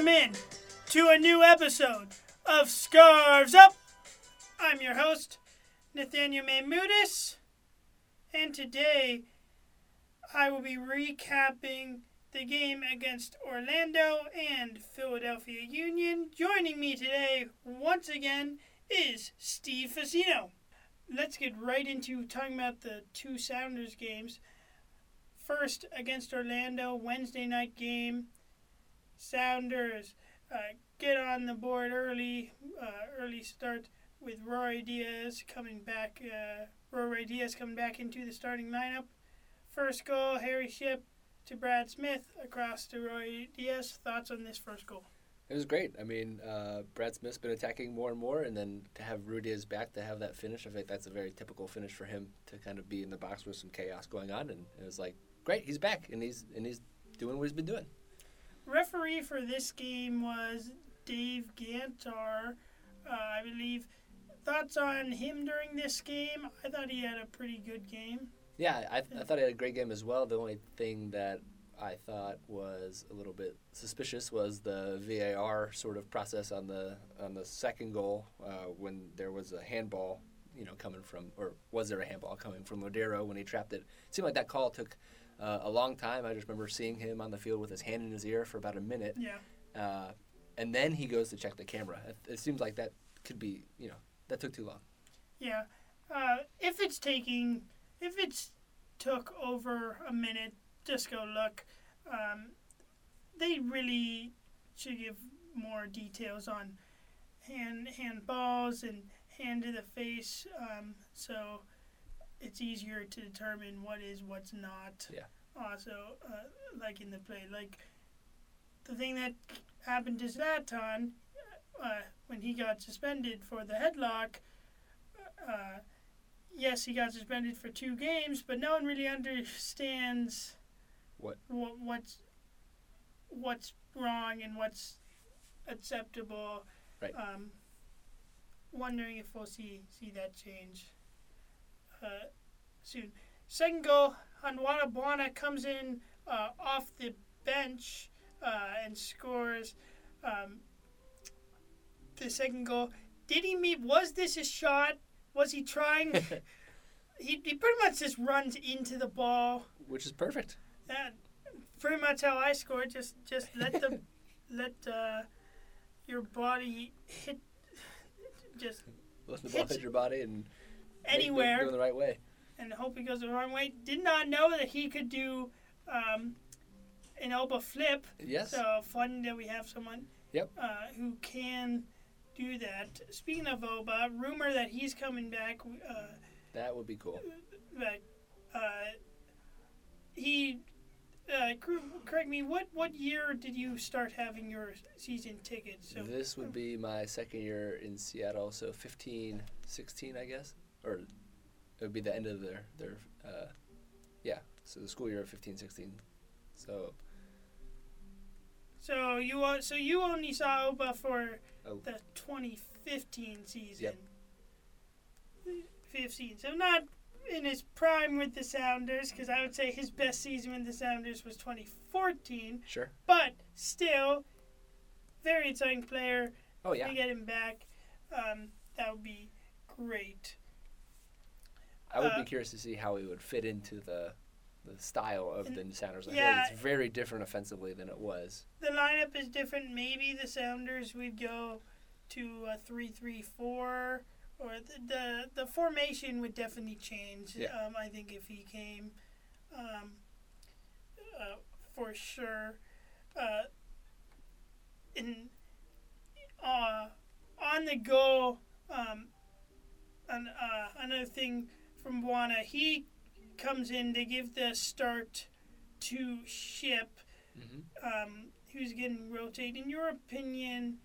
Welcome in to a new episode of Scarves Up. I'm your host, Nathaniel Mamudis, and today I will be recapping the game against Orlando and Philadelphia Union. Joining me today, once again, is Steve Facino. Let's get right into talking about the two Sounders games. First, against Orlando, Wednesday night game. Sounders uh, get on the board early, uh, early start with Ruidiaz coming back. Uh, Ruidiaz coming back into the starting lineup. First goal, Harry Shipp to Brad Smith across to Ruidiaz. Thoughts on this first goal? It was great. I mean, uh, Brad Smith's been attacking more and more, and then to have Ruidiaz back to have that finish, I think that's a very typical finish for him to kind of be in the box with some chaos going on, and it was like, great, he's back, and he's and he's doing what he's been doing. Referee for this game was Dave Gantar, uh, I believe. Thoughts on him during this game? I thought he had a pretty good game. Yeah, I, I thought he had a great game as well. The only thing that I thought was a little bit suspicious was the VAR sort of process on the on the second goal uh, when there was a handball, you know, coming from or was there a handball coming from Lodeiro when he trapped it? It seemed like that call took uh, a long time. I just remember seeing him on the field with his hand in his ear for about a minute, Yeah. uh, and then he goes to check the camera. It, it seems like that could be, you know, that took too long. Yeah. Uh, if it's taking, if it's took over a minute, just go look. Um, they really should give more details on hand handballs and hand to the face, um, so it's easier to determine what is what's not. Yeah. Also, uh, like in the play, like the thing that happened to Zlatan uh, when he got suspended for the headlock uh, yes, he got suspended for two games, but no one really understands What? what what's what's wrong and what's acceptable. Right. Um, wondering if we'll see see that change uh, soon. Second goal, Handwalla Bwana comes in uh, off the bench uh, and scores um, the second goal. Did he meet? Was this a shot? Was he trying? he, he pretty much just runs into the ball. Which is perfect. That pretty much how I scored. Just just let the let uh, your body hit. Just Let the ball hit your body and anywhere. go the right way. and hope he goes the wrong way. Did not know that he could do um, an Oba flip. Yes. So fun that we have someone Yep. uh, who can do that. Speaking of Oba, rumor that he's coming back. Uh, That would be cool. that uh, he. Uh, correct me. What what year did you start having your season tickets? So this would be my second year in Seattle, so 15, 16, I guess, or it would be the end of their their uh, yeah, so the school year of 15, 16. So so you o- so you only saw Oba for Oh. the 2015 season. Yep. 15. So not in his prime with the Sounders, because I would say his best season with the Sounders was 2014. sure. But still, very exciting player. Oh yeah, To get him back, um, that would be great. I would uh, be curious to see how he would fit into the the style of the Sounders. I yeah. it's very different offensively than it was. The lineup is different. Maybe the Sounders would go to a three-three-four, or the, the the formation would definitely change. Yeah. Um, I think if he came, um, uh, for sure. Uh, in uh, on the go, um, an, uh, another thing from Bwana, he comes in to give the start to Shipp Mm-hmm. um, who's getting rotated. In your opinion,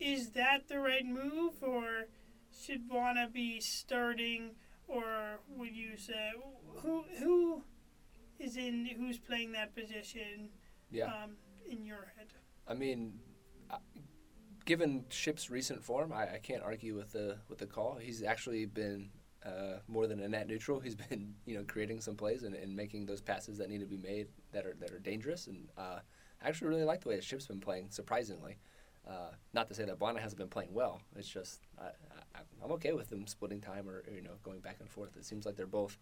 is that the right move, or should Bwana be starting, or would you say who who is in who's playing that position? Yeah. Um, in your head. I mean, given Shipp's recent form, I, I can't argue with the with the call. He's actually been uh, more than a net neutral. He's been you know creating some plays and, and making those passes that need to be made that are that are dangerous. And uh, I actually really like the way the Shipp's been playing, surprisingly. Uh, not to say that Bwana hasn't been playing well. It's just I, I'm okay with them splitting time or, or, you know going back and forth. It seems like they're both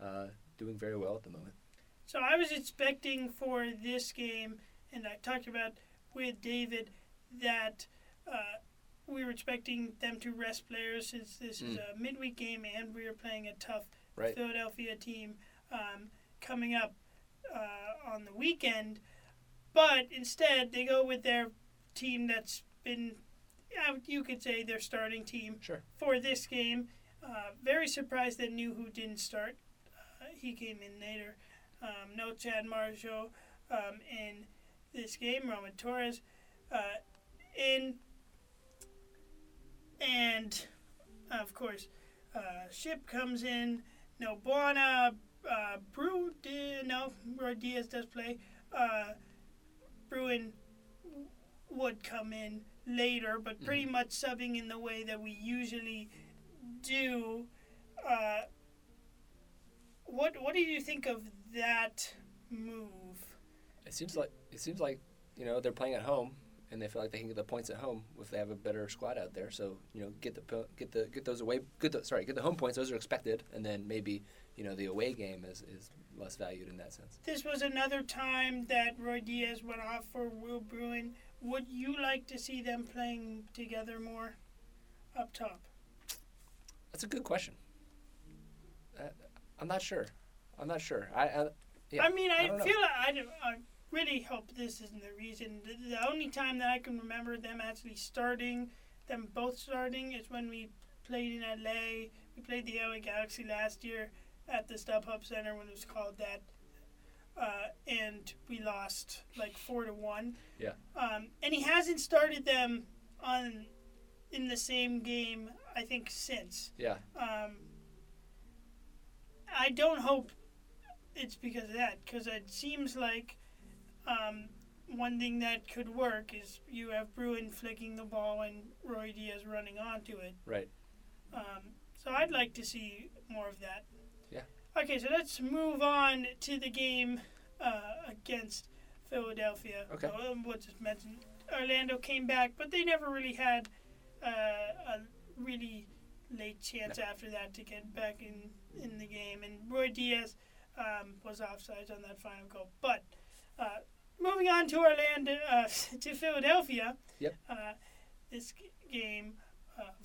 uh, doing very well at the moment. So I was expecting for this game, and I talked about with David that uh, we were expecting them to rest players since this mm. is a midweek game and we are playing a tough right. Philadelphia team um, coming up uh, on the weekend. But instead, they go with their team that's been, you could say, their starting team sure. for this game. Uh, very surprised that Nouhou didn't start. Uh, he came in later. Um, no Chad Marshall um, in this game. Roman Torres uh, in. And, of course, uh, Shipp comes in. No Bwana. Uh, Brew, no, Ruidiaz does play. Uh, Bruin would come in later, but pretty mm-hmm. much subbing in the way that we usually do. Uh, what what do you think of that move? It seems like it seems like you know they're playing at home and they feel like they can get the points at home if they have a better squad out there. So you know get the get the get those away get the, sorry get the home points. Those are expected, and then maybe you know the away game is, is less valued in that sense. This was another time that Ruidiaz went off for Will Bruin. Would you like to see them playing together more up top? That's a good question. Uh, I'm not sure. I'm not sure. I, I yeah, I mean, I, I feel like I, I really hope this isn't the reason. The, the, only time that I can remember them actually starting, them both starting, is when we played in LA. We played the LA Galaxy last year at the StubHub Center when it was called that. Uh, and we lost like four to one. Yeah. Um, and he hasn't started them on in the same game. I think since. Yeah. Um, I don't hope it's because of that, because it seems like um, one thing that could work is you have Bruin flicking the ball and Ruidiaz running onto it. Right. Um, so I'd like to see more of that. Yeah. Okay, so let's move on to the game uh, against Philadelphia. Okay. Um, what just mentioned, Orlando came back, but they never really had uh, a really late chance no. after that to get back in in the game. And Ruidiaz um, was offside on that final goal. But uh, moving on to Orlando, uh, to Philadelphia. Yep. Uh, this game,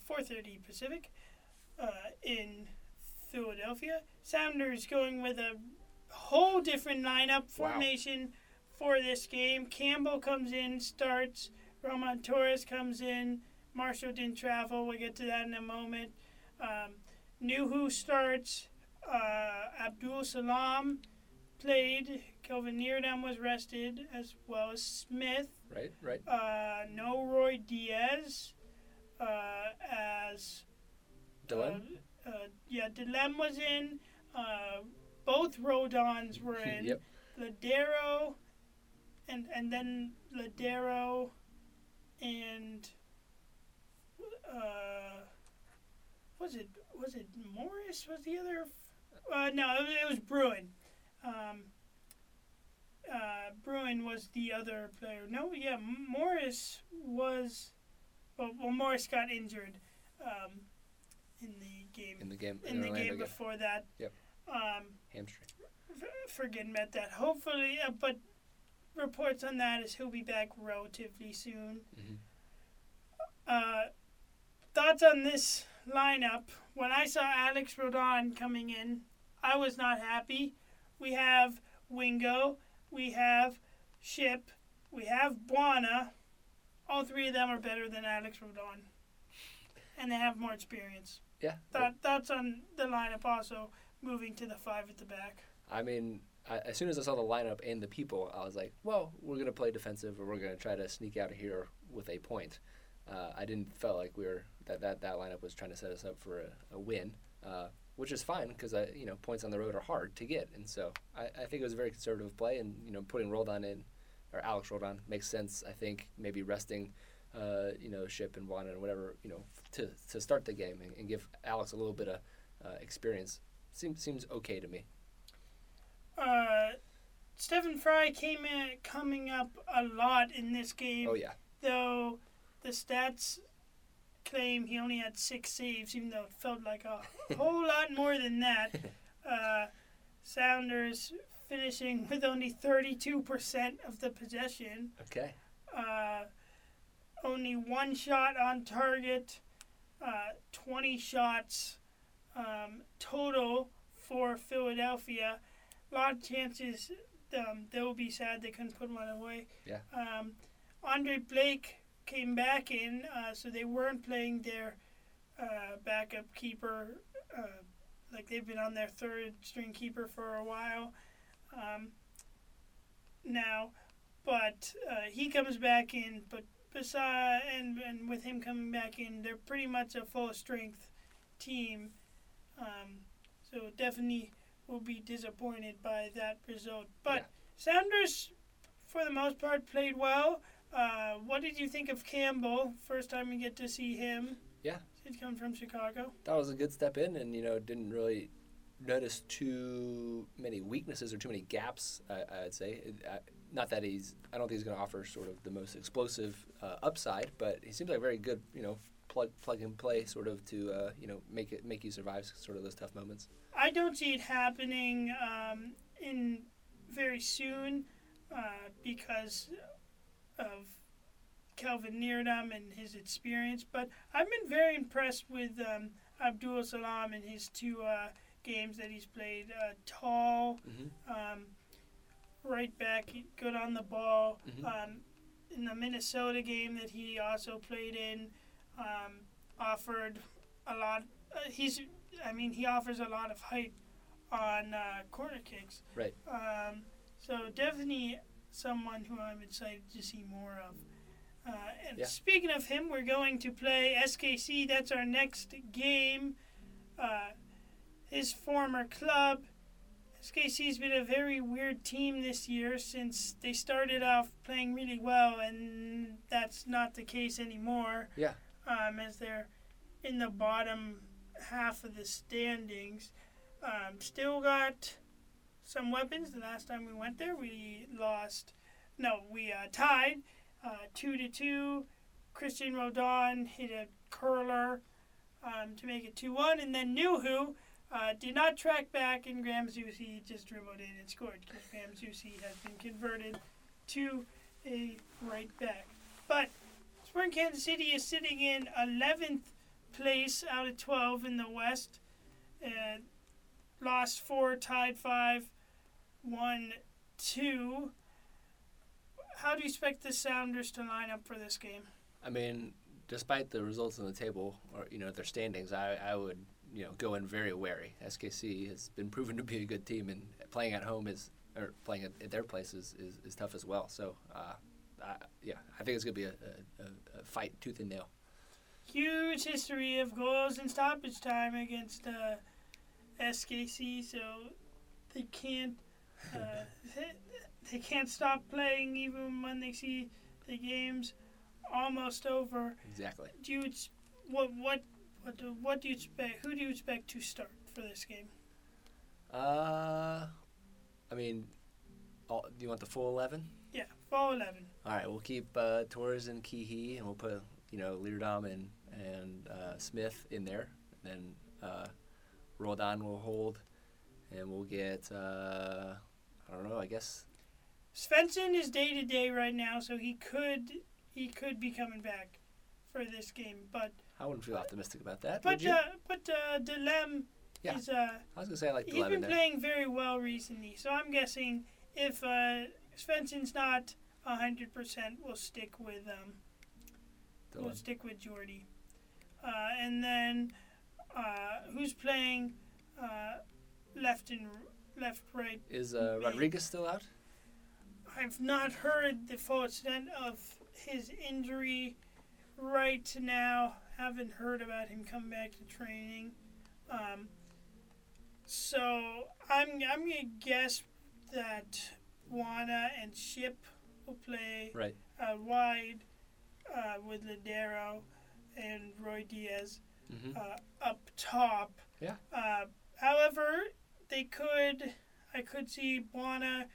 4:30 uh, Pacific, uh, in Philadelphia. Sounders going with a whole different lineup formation wow. for this game. Campbell comes in, starts. Roman Torres comes in. Marshall didn't travel. We'll get to that in a moment. Um, who starts. Uh, Abdul-Salaam played. Kelvin Leerdam was rested, as well as Smith. Right, right. Uh, no Ruidiaz uh, as. Delem? Uh, uh, yeah, Delem was in. Uh, both Roldans were in. yep. Lodeiro, and and then Lodeiro, and uh, was it was it Morris? Was the other? Uh, no, it, it was Bruin. Um, uh, Bruin was the other player. No, yeah, Morris was. Well, well Morris got injured um, in the game. In the game. In, in the game before that. Yep. Um, Hamstring. F- forgetting about that. Hopefully, uh, but reports on that is he'll be back relatively soon. Mm-hmm. Uh, thoughts on this lineup? When I saw Alex Roldan coming in, I was not happy. We have Wingo, we have Shipp, we have Bwana. All three of them are better than Alex Roldan, and they have more experience. Yeah. Th- thoughts on the lineup also moving to the five at the back. I mean, I, as soon as I saw the lineup and the people, I was like, well, we're going to play defensive or we're going to try to sneak out of here with a point. Uh, I didn't feel like we were that, that that lineup was trying to set us up for a, a win, uh, which is fine because I you know points on the road are hard to get, and so I, I think it was a very conservative play, and you know putting Roldan in or Alex Roldan makes sense. I think maybe resting, uh, you know, Shipp and Bwana and whatever you know to to start the game and, and give Alex a little bit of uh, experience seems seems okay to me. Uh, Stefan Frei came in coming up a lot in this game, Oh yeah, though the stats claim he only had six saves, even though it felt like a whole lot more than that. Uh, Sounders finishing with only 32% of the possession. okay. Uh, only one shot on target, uh, 20 shots um, total for Philadelphia. A lot of chances um, they'll be sad they couldn't put one away. Yeah. Um, Andre Blake came back in, uh, so they weren't playing their uh, backup keeper. Uh, like they've been on their third string keeper for a while um, now, but uh, he comes back in. But beside and and with him coming back in, they're pretty much a full strength team. Um, so definitely will be disappointed by that result. But Yeah. Sounders, for the most part, played well. Uh, what did you think of Campbell? First time we get to see him. Yeah. He'd come from Chicago. That was a good step in, and you know didn't really notice too many weaknesses or too many gaps. I, I'd say. It, I, not that he's. I don't think he's going to offer sort of the most explosive uh, upside, but he seems like a very good, you know, plug plug and play sort of to uh, you know make it make you survive sort of those tough moments. I don't see it happening um, in very soon uh, because of Kelvin Leerdam and his experience. But I've been very impressed with um, Abdul-Salaam and his two uh, games that he's played. Uh, tall, Mm-hmm. um, right back, good on the ball. Mhm. Um, in the Minnesota game that he also played in, um, offered a lot. Uh, he's, I mean, he offers a lot of height on uh, corner kicks. Right. Um, so definitely someone who I'm excited to see more of. Uh, and Yeah. speaking of him, we're going to play SKC. That's our next game. Uh, his former club. SKC's been a very weird team this year since they started off playing really well, and that's not the case anymore. Yeah. Um, as they're in the bottom half of the standings. Um, still got some weapons. The last time we went there, we lost. No, we uh, tied uh, two to two. Cristian Roldan hit a curler um, to make it two one, and then Nouhou uh, did not track back, and Graham Zusi just dribbled in and scored because Graham Zusi has been converted to a right back. But Sporting Kansas City is sitting in 11th place out of 12 in the West. Uh, lost four, tied five, won two. How do you expect the Sounders to line up for this game? I mean, despite the results on the table or you know their standings, I, I would you know go in very wary. SKC has been proven to be a good team, and playing at home is or playing at, at their place is, is, is tough as well. So uh, I, yeah, I think it's gonna be a, a, a fight tooth and nail. Huge history of goals in stoppage time against uh, SKC, so they can't uh, they, they can't stop playing even when they see the game's almost over. Exactly. Do you what what what do, what do you expect? Who do you expect to start for this game? Uh, I mean, all, do you want the full eleven? Yeah, full eleven. All right, we'll keep uh, Torres and Keehee, and we'll put you know Leerdam and and uh, Smith in there. Then uh, Roldan will hold, and we'll get uh, I don't know. I guess Svensson is day to day right now, so he could he could be coming back for this game. But I wouldn't feel optimistic about that. but uh, but uh, Delem Yeah. is uh I was gonna say I like he's been playing very well recently. So I'm guessing if uh, Svensson's not hundred percent, we'll stick with um we'll stick with Jordy. Uh, and then uh, who's playing uh, left and left right? Is uh, Rodriguez still out? I've not heard the full extent of his injury right now. Haven't heard about him coming back to training. Um, so I'm I'm gonna guess that Bwana and Shipp will play Right. uh, wide uh, with Lodeiro and Ruidiaz Mm-hmm. uh, up top. Yeah. Uh, however, they could, I could see Bwana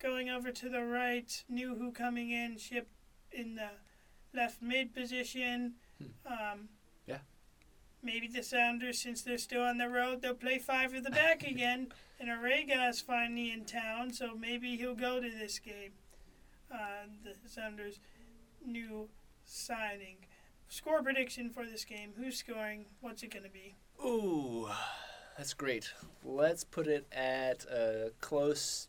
going over to the right. Nouhou coming in, Shipp in the left mid position. Um, Yeah. Maybe the Sounders, since they're still on the road, they'll play five at the back again. And Arreaga is finally in town, so maybe he'll go to this game. Uh, the Sounders' new signing. Score prediction for this game. Who's scoring? What's it going to be? Ooh, that's great. Let's put it at a close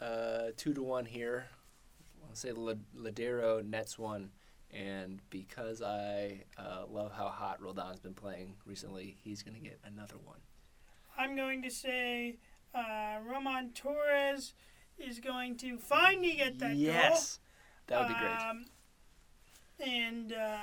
uh, two to one here. I'll say La- Lodeiro nets one, and because I uh, love how hot Roldan's been playing recently, he's gonna get another one. I'm going to say uh, Roman Torres is going to finally get that yes, that would be great. Um, and uh,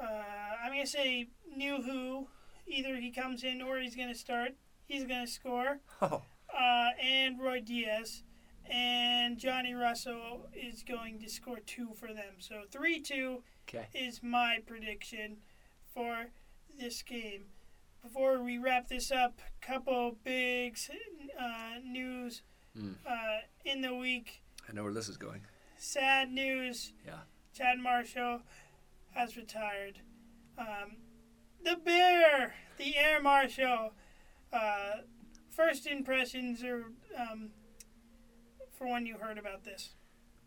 uh, I'm going to say Nouhou. Either he comes in or he's going to start. He's going to score. Oh, Uh, and Ruidiaz. And Johnny Russell is going to score two for them. So 3 2 okay. is my prediction for this game. Before we wrap this up, couple big uh, news Mm. uh, in the week. I know where this is going. Sad news. Yeah. Chad Marshall has retired. Um, the Air Marshal. Uh, first impressions are um, for when you heard about this.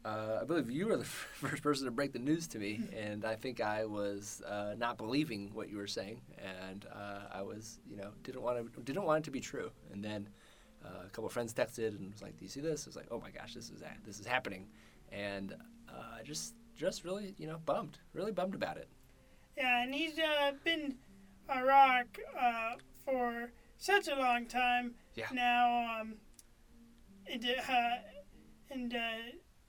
Uh, I believe you were the first person to break the news to me, and I think I was uh, not believing what you were saying, and uh, I was, you know, didn't want to didn't want it to be true. And then uh, a couple of friends texted and was like, "Do you see this?" I was like, "Oh my gosh, this is this is happening," and uh, just just really, you know, bummed, really bummed about it. Yeah, and he's uh, been rock uh, for such a long time Yeah. now. Um, and uh, and uh,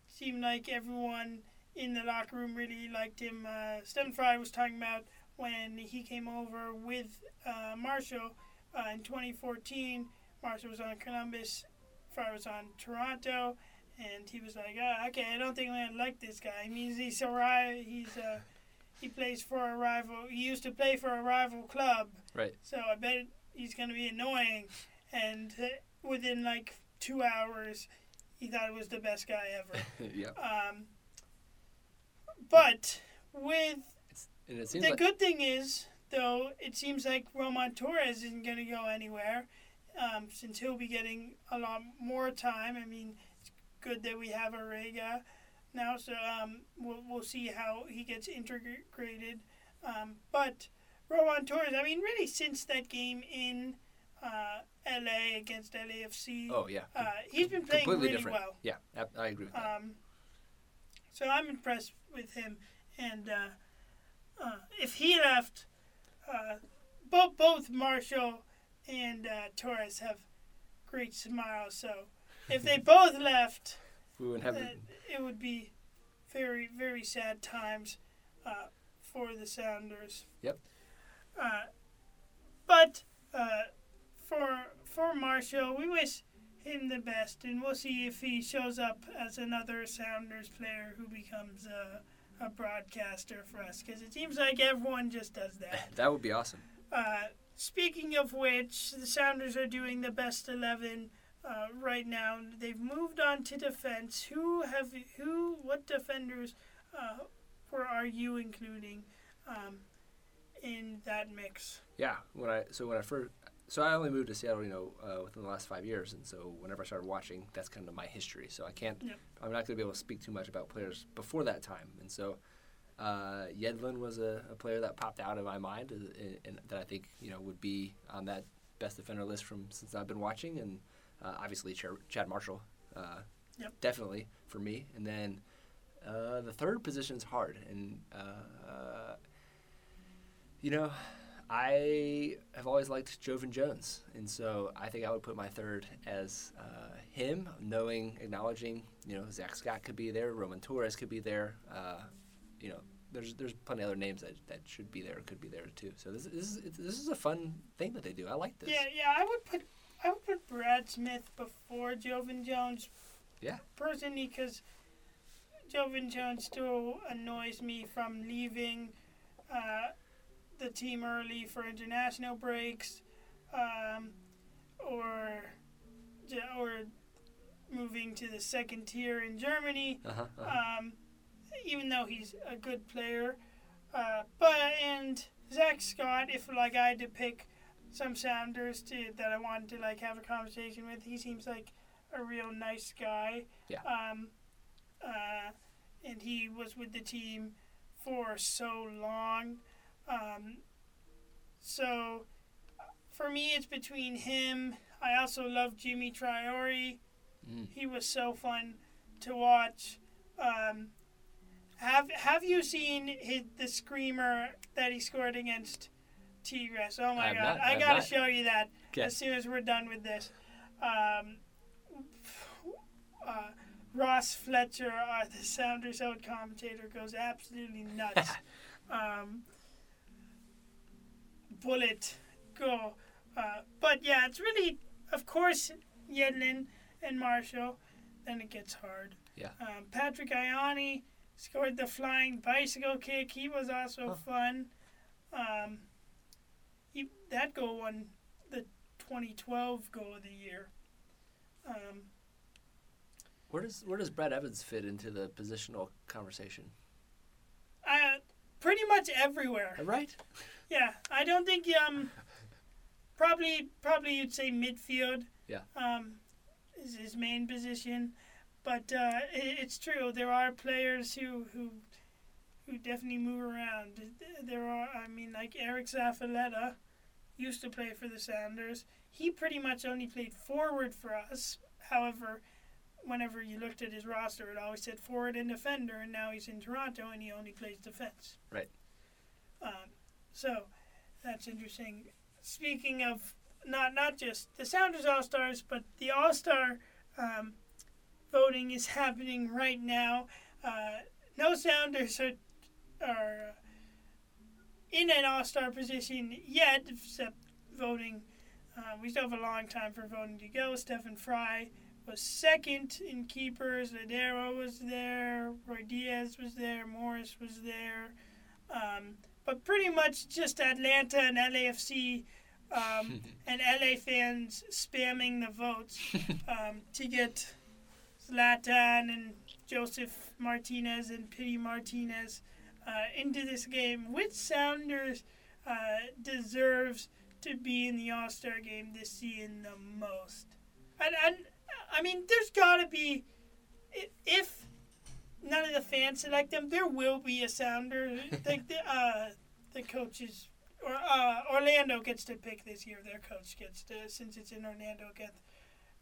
seemed like everyone in the locker room really liked him. Uh, Stefan Frei was talking about when he came over with uh, Marshall uh, in 2014. Marshall was on Columbus, Frei was on Toronto, and he was like, oh, "Okay, I don't think I'm gonna like this guy. I mean, he's a ri- he's uh, he plays for a rival. He used to play for a rival club, Right. so I bet he's gonna be annoying." And uh, within like two hours, he thought it was the best guy ever. yeah. Um, but with And it seems the like good thing is, though, it seems like Roman Torres isn't going to go anywhere um, since he'll be getting a lot more time. I mean, it's good that we have Arreaga now, so um, we'll, we'll see how he gets integrated. Um, but Roman Torres, I mean, really, since that game in uh, LA against LAFC, oh yeah, uh, he's been playing completely really different. well. Yeah, I, I agree with that. Um, so I'm impressed with him, and uh, uh, if he left, uh, both both Marshall and uh, Torres have great smiles. So if they both left, we wouldn't have. uh, it would be very very sad times uh, for the Sounders. Yep. Uh, but uh, for for Marshall, we wish him the best, and we'll see if he shows up as another Sounders player who becomes a, a broadcaster for us. Because it seems like everyone just does that. that would be awesome. Uh, speaking of which, the Sounders are doing the best eleven uh, right now. They've moved on to defense. Who have who? What defenders uh, were are you including um, in that mix? Yeah, when I so when I first so I only moved to Seattle, you know, uh, within the last five years, and so whenever I started watching, that's kind of my history. So I can't, Yep. I'm not going to be able to speak too much about players before that time. And so uh, Yedlin was a, a player that popped out of my mind, uh, and, and that I think you know would be on that best defender list from since I've been watching, and uh, obviously Ch- Chad Marshall, uh, Yep. definitely for me. And then uh, the third position is hard, and uh, you know. I have always liked Joevin Jones, and so I think I would put my third as uh, him, knowing, acknowledging, you know, Zach Scott could be there, Roman Torres could be there. Uh, you know, there's there's plenty of other names that, that should be there, could be there too. So this, this is this is a fun thing that they do. I like this. Yeah, yeah, I would put I would put Brad Smith before Joevin Jones. Yeah. Personally, because Joevin Jones still annoys me from leaving uh, the team early for international breaks, um, or or moving to the second tier in Germany. Uh-huh, uh-huh. Um, even though he's a good player, uh, but and Zach Scott, if like I had to pick some Sounders to that I wanted to like have a conversation with, he seems like a real nice guy. Yeah. Um, uh, and he was with the team for so long. Um, so for me, it's between him. I also love Djimi Traore. Mm. He was so fun to watch. Um, have Have you seen his, the screamer that he scored against Tigres? Oh I my have god! not, I I gotta not. show you that Okay. as soon as we're done with this. Um, uh, Ross Fletcher, uh, the Sounders out commentator, goes absolutely nuts. um, bullet, go. Uh, but yeah, it's really, of course, Yedlin and Marshall. Then it gets hard. Yeah. Um, Patrick Ianni scored the flying bicycle kick. He was also Huh. fun. Um, he, that goal won the 2012 goal of the year. Um, Where does where does Brad Evans fit into the positional conversation? uh, pretty much everywhere. Right? Yeah, I don't think um probably probably you'd say midfield. Yeah. Um, is his main position, but uh, it, it's true there are players who who who definitely move around. There are I mean like Eriq Zavaleta used to play for the Sounders. He pretty much only played forward for us. However, whenever you looked at his roster, it always said forward and defender, and now he's in Toronto and he only plays defense. Right. Um, so that's interesting. Speaking of not not just the Sounders All Stars, but the All Star um, voting is happening right now. Uh, no Sounders are are in an All Star position yet, except voting. Uh, we still have a long time for voting to go. Stefan Frei was second in keepers. Lodeiro was there. Ruidiaz was there. Morris was there. Um, but pretty much just Atlanta and LAFC um, and LA fans spamming the votes um, to get Zlatan and Josef Martinez and Pity Martinez uh, into this game. Which Sounders uh, deserves to be in the All Star game this season the most? And, and I mean, there's got to be, if none of the fans select them, there will be a Sounder. like the uh, the coaches or uh, Orlando gets to pick this year. Their coach gets to since it's in Orlando against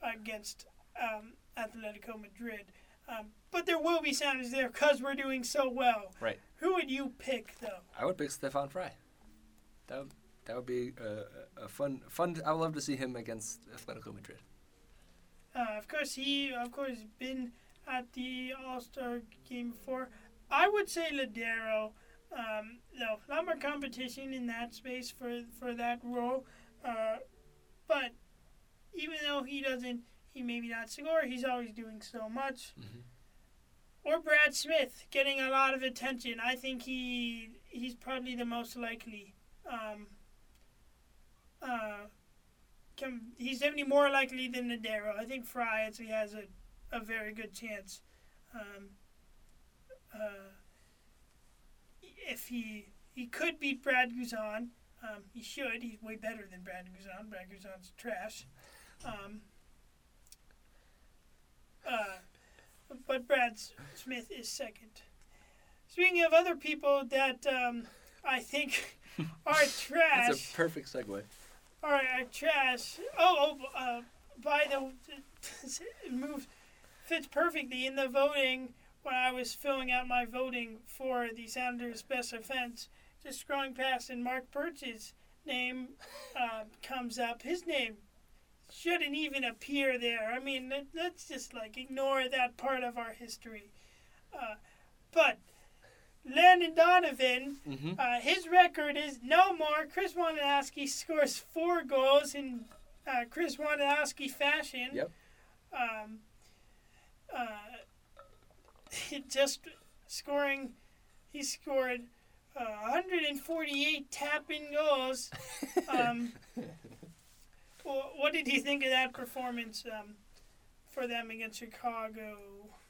against um, Atletico Madrid. Um, but there will be Sounders there because we're doing so well. Right. Who would you pick though? I would pick Stefan Frei. That would, that would be a, a fun fun. I would love to see him against Atletico Madrid. Uh, of course, he of course been at the All Star game before. I would say Lodeiro. Um, no, a lot more competition in that space for for that role. Uh, but even though he doesn't, he maybe not score. He's always doing so much. Mhm. Or Brad Smith getting a lot of attention. I think he he's probably the most likely. Um, uh, can, he's definitely more likely than Lodeiro. I think Frei actually has a, a very good chance. Um, uh, if he he could beat Brad Guzan, um, he should. He's way better than Brad Guzan. Brad Guzan's trash. Um, uh, but Brad Smith is second. Speaking of other people that um, I think are trash That's a perfect segue. all right, our trash. Oh, oh uh, by the move fits perfectly in the voting when I was filling out my voting for the Sounders' best offense. Just scrolling past, and Mark Birch's name uh, comes up. His name shouldn't even appear there. I mean, let, let's just like ignore that part of our history. Uh, but Landon Donovan. Mm-hmm. Uh, his record is no more. Chris Wondolowski scores four goals in uh, Chris Wondolowski fashion. Yep. Um, uh, just scoring, he scored uh, 148 tap-in goals. Um, wh- what did you think of that performance um, for them against Chicago.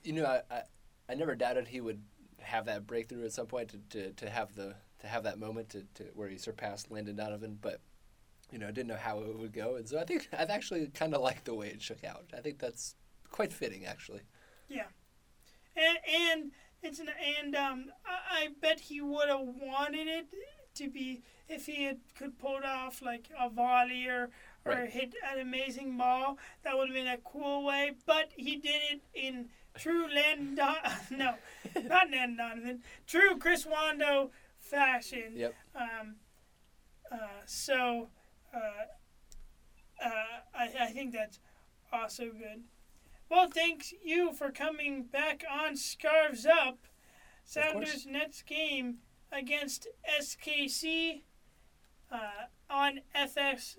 You know, I, I, I never doubted he would have that breakthrough at some point to, to, to have the to have that moment to, to where he surpassed Landon Donovan, but you know, I didn't know how it would go, and so I think I've actually kind of liked the way it shook out. I think that's quite fitting, actually. Yeah, and and it's an and um I, I bet he would have wanted it to be if he had could pull off like a volley or or Right. hit an amazing ball. That would have been a cool way, but he did it in true Landon Don- no, not Landon Donovan, true Chris Wondo fashion. Yep. Um, uh, so uh, uh, I, I think that's also good. Well, thanks you for coming back on Scarves Up. Sounders Nets game against SKC uh, on FS